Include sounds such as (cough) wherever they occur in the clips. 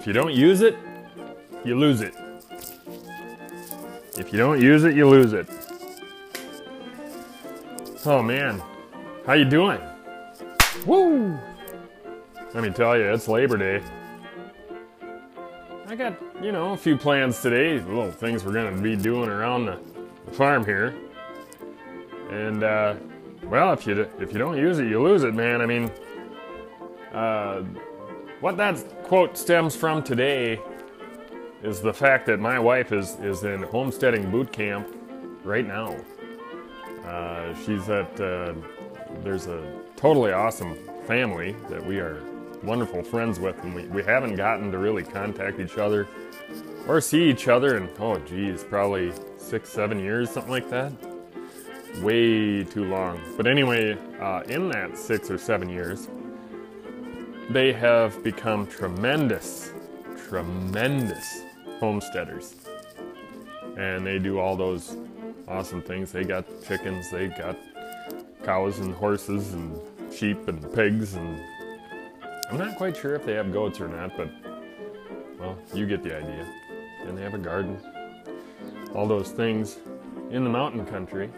if you don't use it, you lose it. If you don't use it, you lose it. Oh man, how you doing? Woo! Let me tell you, it's Labor Day. I got, you know, a few plans today, little things we're gonna be doing around the, the farm here. And uh, well, if you if you don't use it, you lose it, man. I mean, uh, what that quote stems from today is the fact that my wife is is in homesteading boot camp right now. Uh, she's at uh, there's a totally awesome family that we are wonderful friends with, and we, we haven't gotten to really contact each other or see each other in oh geez, probably six seven years, something like that. Way too long. But anyway, uh, in that six or seven years, they have become tremendous, tremendous homesteaders. And they do all those awesome things. They got chickens, they got cows and horses and sheep and pigs and I'm not quite sure if they have goats or not, but well, you get the idea. And they have a garden. All those things in the mountain country.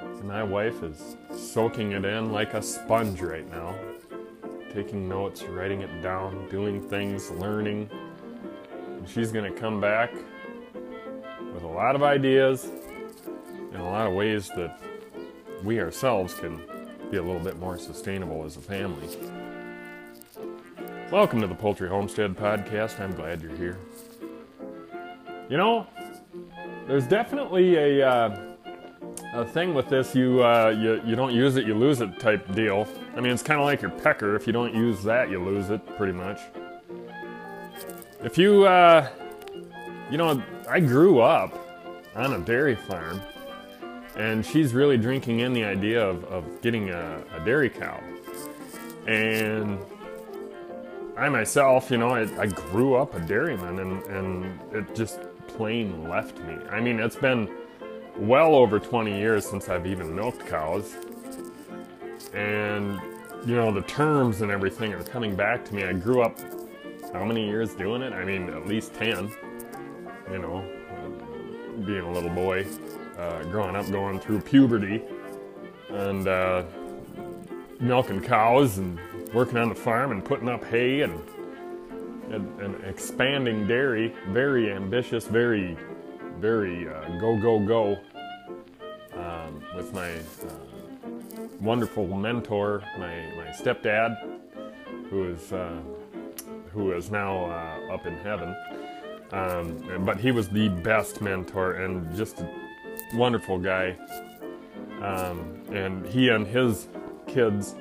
And my wife is soaking it in like a sponge right now. Taking notes, writing it down, doing things, learning. And she's going to come back with a lot of ideas and a lot of ways that we ourselves can be a little bit more sustainable as a family. Welcome to the Poultry Homestead Podcast. I'm glad you're here. You know, there's definitely a, uh, a thing with this you, uh, you, you don't use it, you lose it type deal. I mean, it's kind of like your pecker. If you don't use that, you lose it, pretty much. If you, uh, you know, I grew up on a dairy farm, and she's really drinking in the idea of, of getting a, a dairy cow. And I myself, you know, I, I grew up a dairyman and, and it just plain left me. I mean, it's been well over 20 years since I've even milked cows. And, you know, the terms and everything are coming back to me. I grew up how many years doing it? I mean, at least 10, you know, being a little boy, uh, growing up, going through puberty, and uh, milking cows and working on the farm and putting up hay and expanding dairy. Very ambitious, very, very uh, go, go, go. With my uh, wonderful mentor, my, my stepdad, who is, uh, who is now uh, up in heaven. Um, but he was the best mentor and just a wonderful guy. Um, and he and his kids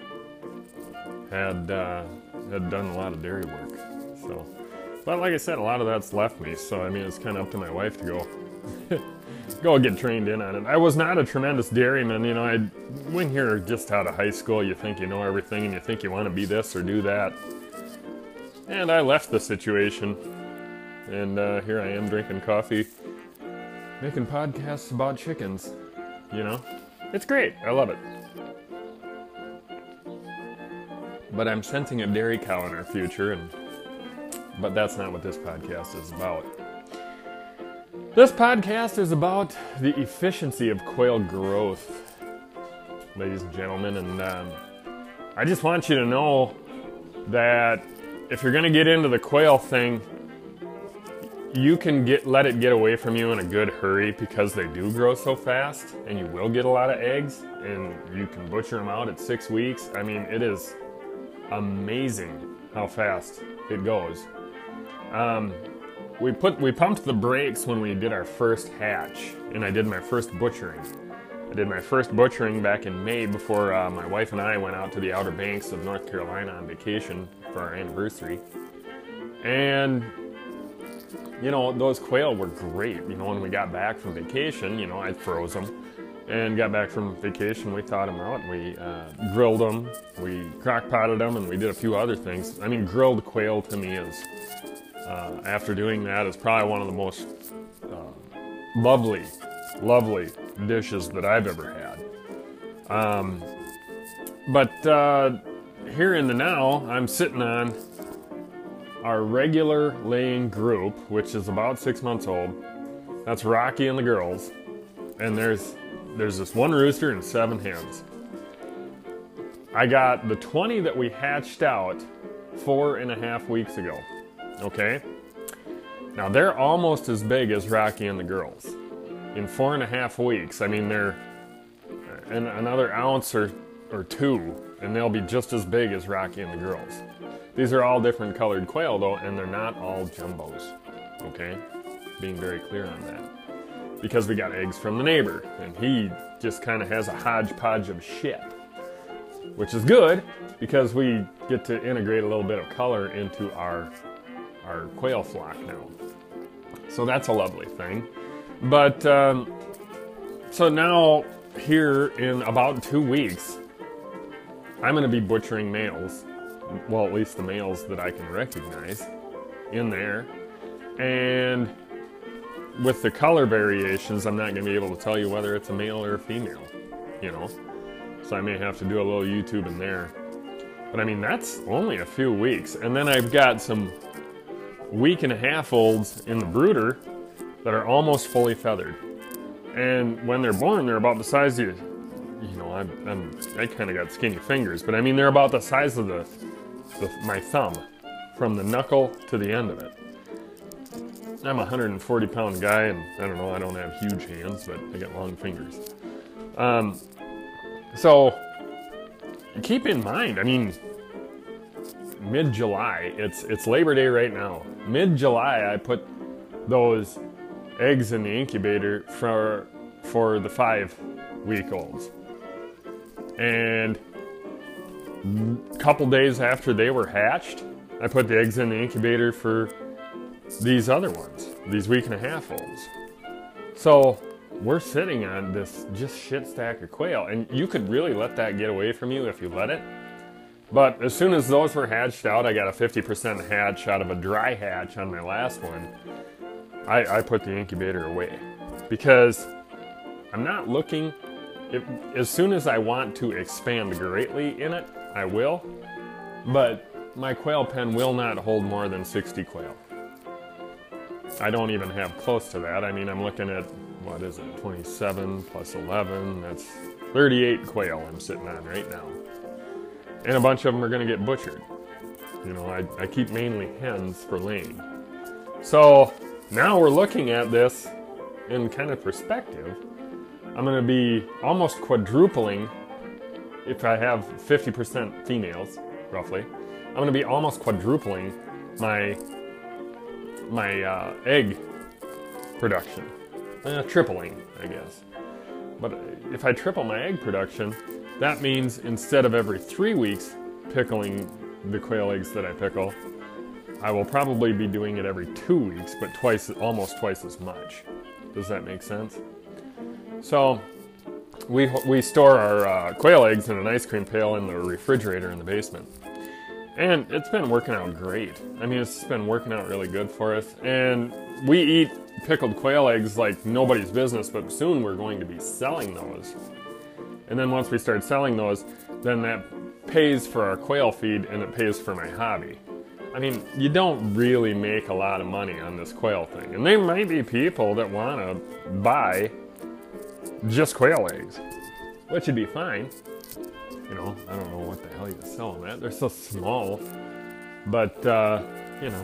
had uh, had done a lot of dairy work. So, but like I said, a lot of that's left me. So I mean, it's kind of up to my wife to go go get trained in on it. I was not a tremendous dairyman. You know, I went here just out of high school. You think you know everything, and you think you want to be this or do that. And I left the situation, and uh, here I am drinking coffee, making podcasts about chickens. You know, it's great. I love it. but I'm sensing a dairy cow in our future, and but that's not what this podcast is about. This podcast is about the efficiency of quail growth, ladies and gentlemen, and um, I just want you to know that if you're going to get into the quail thing, you can get let it get away from you in a good hurry because they do grow so fast, and you will get a lot of eggs, and you can butcher them out at six weeks. I mean, it is amazing how fast it goes. Um, we put we pumped the brakes when we did our first hatch, and I did my first butchering. I did my first butchering back in May before uh, my wife and I went out to the Outer Banks of North Carolina on vacation for our anniversary. And you know those quail were great. You know when we got back from vacation, you know I froze them and got back from vacation. We thawed them out. We uh, grilled them. We crock potted them, and we did a few other things. I mean, grilled quail to me is, uh, after doing that, is probably one of the most uh, lovely, lovely dishes that I've ever had. Um, but uh, here in the now, I'm sitting on our regular laying group, which is about six months old. That's Rocky and the girls, and there's there's this one rooster and seven hens. I got the 20 that we hatched out four and a half weeks ago. Okay? Now they're almost as big as Rocky and the girls. In four and a half weeks, I mean, they're an, another ounce or, or two, and they'll be just as big as Rocky and the girls. These are all different colored quail, though, and they're not all jumbos. Okay? Being very clear on that. Because we got eggs from the neighbor, and he just kind of has a hodgepodge of shit which is good because we get to integrate a little bit of color into our our quail flock now. So that's a lovely thing. But um, so now here in about two weeks, I'm going to be butchering males. Well, at least the males that I can recognize in there. And with the color variations, I'm not going to be able to tell you whether it's a male or a female, you know. So I may have to do a little YouTube in there. But I mean, that's only a few weeks. And then I've got some week and a half olds in the brooder that are almost fully feathered. And when they're born, they're about the size of, you know, I'm, I'm I kind of got skinny fingers, but I mean, they're about the size of the, the, my thumb from the knuckle to the end of it. I'm a 140 pound guy, and I don't know, I don't have huge hands, but I got long fingers. Um, so keep in mind, I mean, mid July, it's it's Labor Day right now. Mid July, I put those eggs in the incubator for for the five week olds, and a couple days after they were hatched, I put the eggs in the incubator for these other ones, these week and a half olds. So we're sitting on this just shit stack of quail, and you could really let that get away from you if you let it. But as soon as those were hatched out, I got a 50% hatch out of a dry hatch on my last one. I, I put the incubator away because I'm not looking. If, as soon as I want to expand greatly in it, I will. But my quail pen will not hold more than 60 quail. I don't even have close to that. I mean, I'm looking at what is it, 27 plus 11, that's 38 quail I'm sitting on right now. And a bunch of them are going to get butchered. You know, I, I keep mainly hens for laying. So now we're looking at this in kind of perspective. I'm going to be almost quadrupling if I have 50% females, roughly. I'm going to be almost quadrupling my my uh, egg production uh, tripling, I guess. But if I triple my egg production, that means instead of every three weeks pickling the quail eggs that I pickle, I will probably be doing it every two weeks, but twice, almost twice as much. Does that make sense? So we, we store our uh, quail eggs in an ice cream pail in the refrigerator in the basement. And it's been working out great. I mean, it's been working out really good for us. And we eat pickled quail eggs like nobody's business, but soon we're going to be selling those. And then once we start selling those, then that pays for our quail feed and it pays for my hobby. I mean, you don't really make a lot of money on this quail thing. And there might be people that want to buy just quail eggs, which would be fine. You know, I don't know what the hell you sell them at. They're so small. But, uh, you know,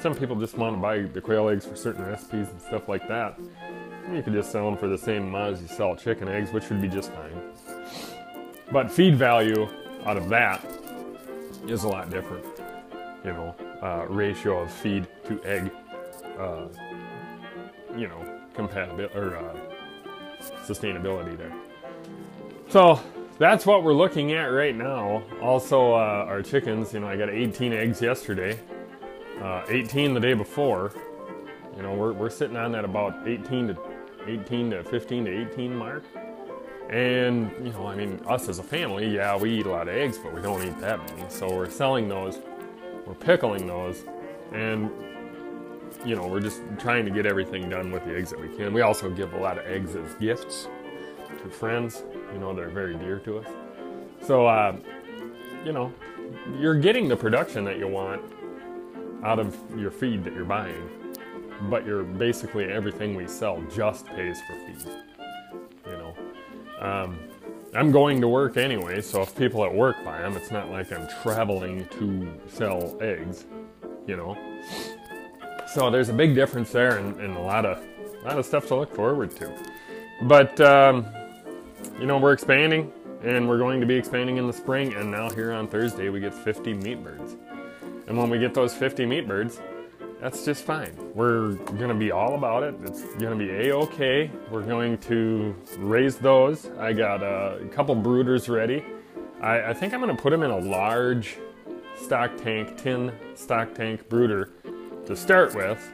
some people just want to buy the quail eggs for certain recipes and stuff like that. You could just sell them for the same amount as you sell chicken eggs, which would be just fine. But feed value out of that is a lot different. You know, uh, ratio of feed to egg, uh, you know, compatibility or uh, sustainability there. So that's what we're looking at right now. Also, uh, our chickens, you know, I got 18 eggs yesterday uh, 18 the day before. You know, we're, we're sitting on that about 18 to 18 to 15 to 18 mark. And, you know, I mean, us as a family, yeah, we eat a lot of eggs, but we don't eat that many. So we're selling those, we're pickling those, and, you know, we're just trying to get everything done with the eggs that we can. We also give a lot of eggs as gifts to friends, you know, they're very dear to us. So, uh, you know, you're getting the production that you want out of your feed that you're buying, but you're basically everything we sell just pays for feed. You know, um, I'm going to work anyway, so if people at work buy them, it's not like I'm traveling to sell eggs. You know, so there's a big difference there, and, and a lot of a lot of stuff to look forward to. But um, you know, we're expanding, and we're going to be expanding in the spring. And now here on Thursday, we get 50 meat birds. And when we get those 50 meat birds, that's just fine. We're to be all about it. It's to be a-okay. We're going to raise those. I got a couple brooders ready. I, I think I'm to put them in a large stock tank, tin stock tank brooder to start with.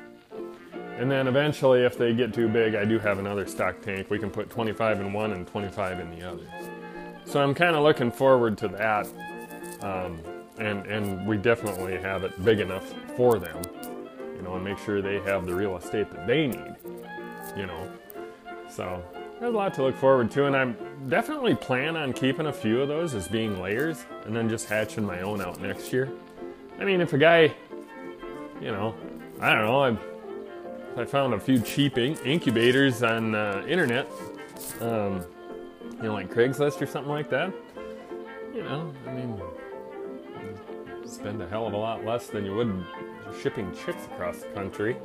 And then eventually, if they get too big, I do have another stock tank. We can put 25 in one and 25 in the other. So I'm kind of looking forward to that. Um, and, and we definitely have it big enough for them, you know, and make sure they have the real estate that they need, you know. So there's a lot to look forward to, and I'm definitely plan on keeping a few of those as being layers, and then just hatching my own out next year. I mean, if a guy, you know, I don't know, I I found a few cheap in- incubators on uh, internet, um, you know, like Craigslist or something like that. You know, I mean, spend a hell of a lot less than you would shipping chicks across the country.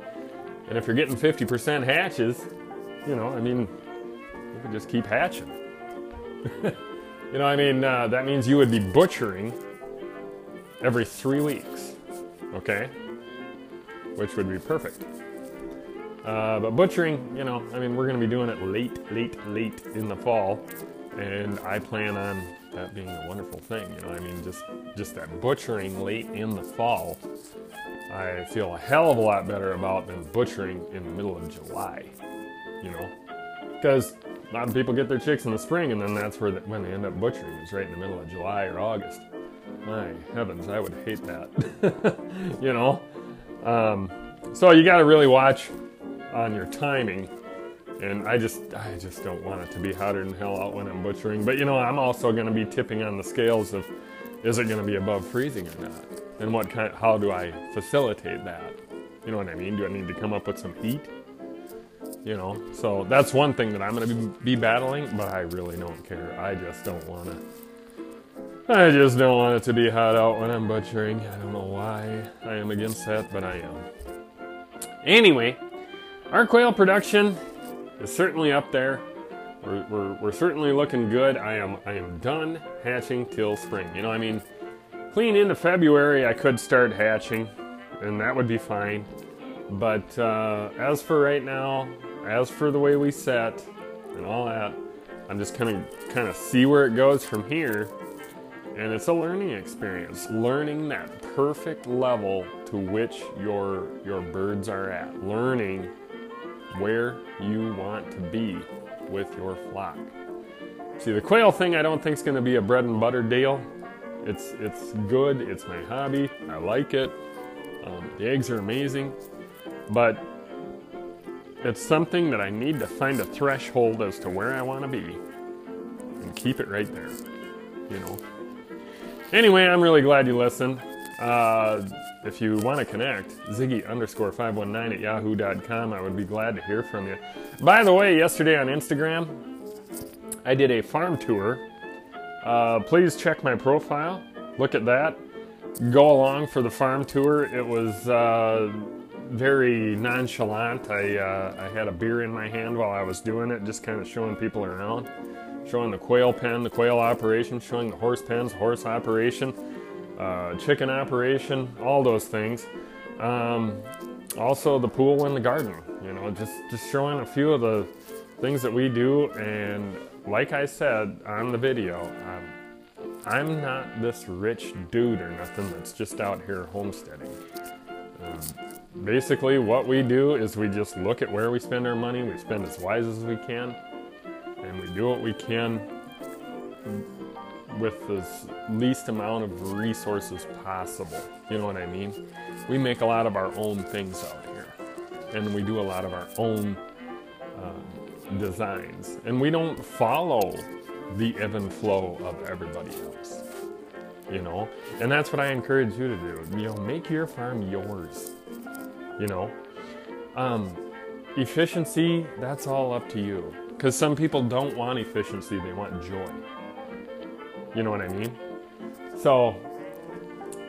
And if you're getting 50% hatches, you know, I mean, you could just keep hatching. (laughs) you know, I mean, uh, that means you would be butchering every three weeks, okay? Which would be perfect. Uh, but butchering, you know, I mean, we're going to be doing it late, late, late in the fall, and I plan on that being a wonderful thing. You know, I mean, just just that butchering late in the fall, I feel a hell of a lot better about than butchering in the middle of July. You know, because a lot of people get their chicks in the spring, and then that's where the, when they end up butchering is right in the middle of July or August. My heavens, I would hate that. (laughs) you know, um, so you got to really watch on your timing and I just I just don't want it to be hotter than hell out when I'm butchering. But you know, I'm also going to be tipping on the scales of is it going to be above freezing or not, and what kind how do I facilitate that? You know what I mean? Do I need to come up with some heat? You know, so that's one thing that I'm going to be, battling, but I really don't care. I just don't want to. I just don't want it to be hot out when I'm butchering. I don't know why I am against that, but I am. Anyway, our quail production is certainly up there. We're, we're, we're, certainly looking good. I am I am done hatching till spring. You know, I mean, clean into February, I could start hatching, and that would be fine. But uh, as for right now, as for the way we set and all that, I'm just kind of kind of see where it goes from here. And it's a learning experience, learning that perfect level to which your your birds are at, learning where you want to be with your flock. See, the quail thing I don't think is going to be a bread and butter deal. It's it's good. It's my hobby. I like it. Um, the eggs are amazing, but it's something that I need to find a threshold as to where I want to be and keep it right there. You know. Anyway, I'm really glad you listened. Uh, if you want to connect, Ziggy underscore 519 at yahoo.com. I would be glad to hear from you. By the way, yesterday on Instagram, I did a farm tour. Uh, please check my profile. Look at that. Go along for the farm tour. It was uh, very nonchalant. I, uh, I had a beer in my hand while I was doing it, just kind of showing people around, showing the quail pen, the quail operation, showing the horse pens, horse operation uh, chicken operation, all those things. Um, also, the pool and the garden. You know, just just showing a few of the things that we do. And like I said on the video, I'm, I'm not this rich dude or nothing that's just out here homesteading. Um, basically, what we do is we just look at where we spend our money. We spend as wise as we can, and we do what we can with the least amount of resources possible. You know what I mean? We make a lot of our own things out here, and we do a lot of our own designs, and we don't follow the ebb and flow of everybody else. you know? And that's what I encourage you to do. You know, make your farm yours, you know? Um, efficiency, that's all up to you. Because some people don't want efficiency, they want joy. You know what I mean? So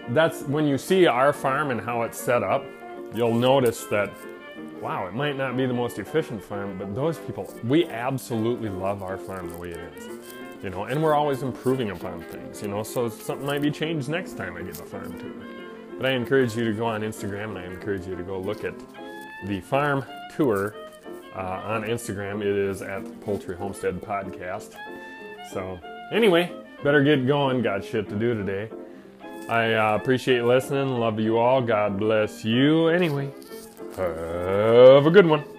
that's when you see our farm and how it's set up, you'll notice that wow, it might not be the most efficient farm, but those people, we absolutely love our farm the way it is. You know, and we're always improving upon things, you know, so something might be changed next time I give a farm tour. But I encourage you to go on Instagram and I encourage you to go look at the farm tour uh, on Instagram. It is at Poultry Homestead Podcast. So, anyway, better get going. Got shit to do today. I uh, appreciate listening. Love you all. God bless you. Anyway, have a good one.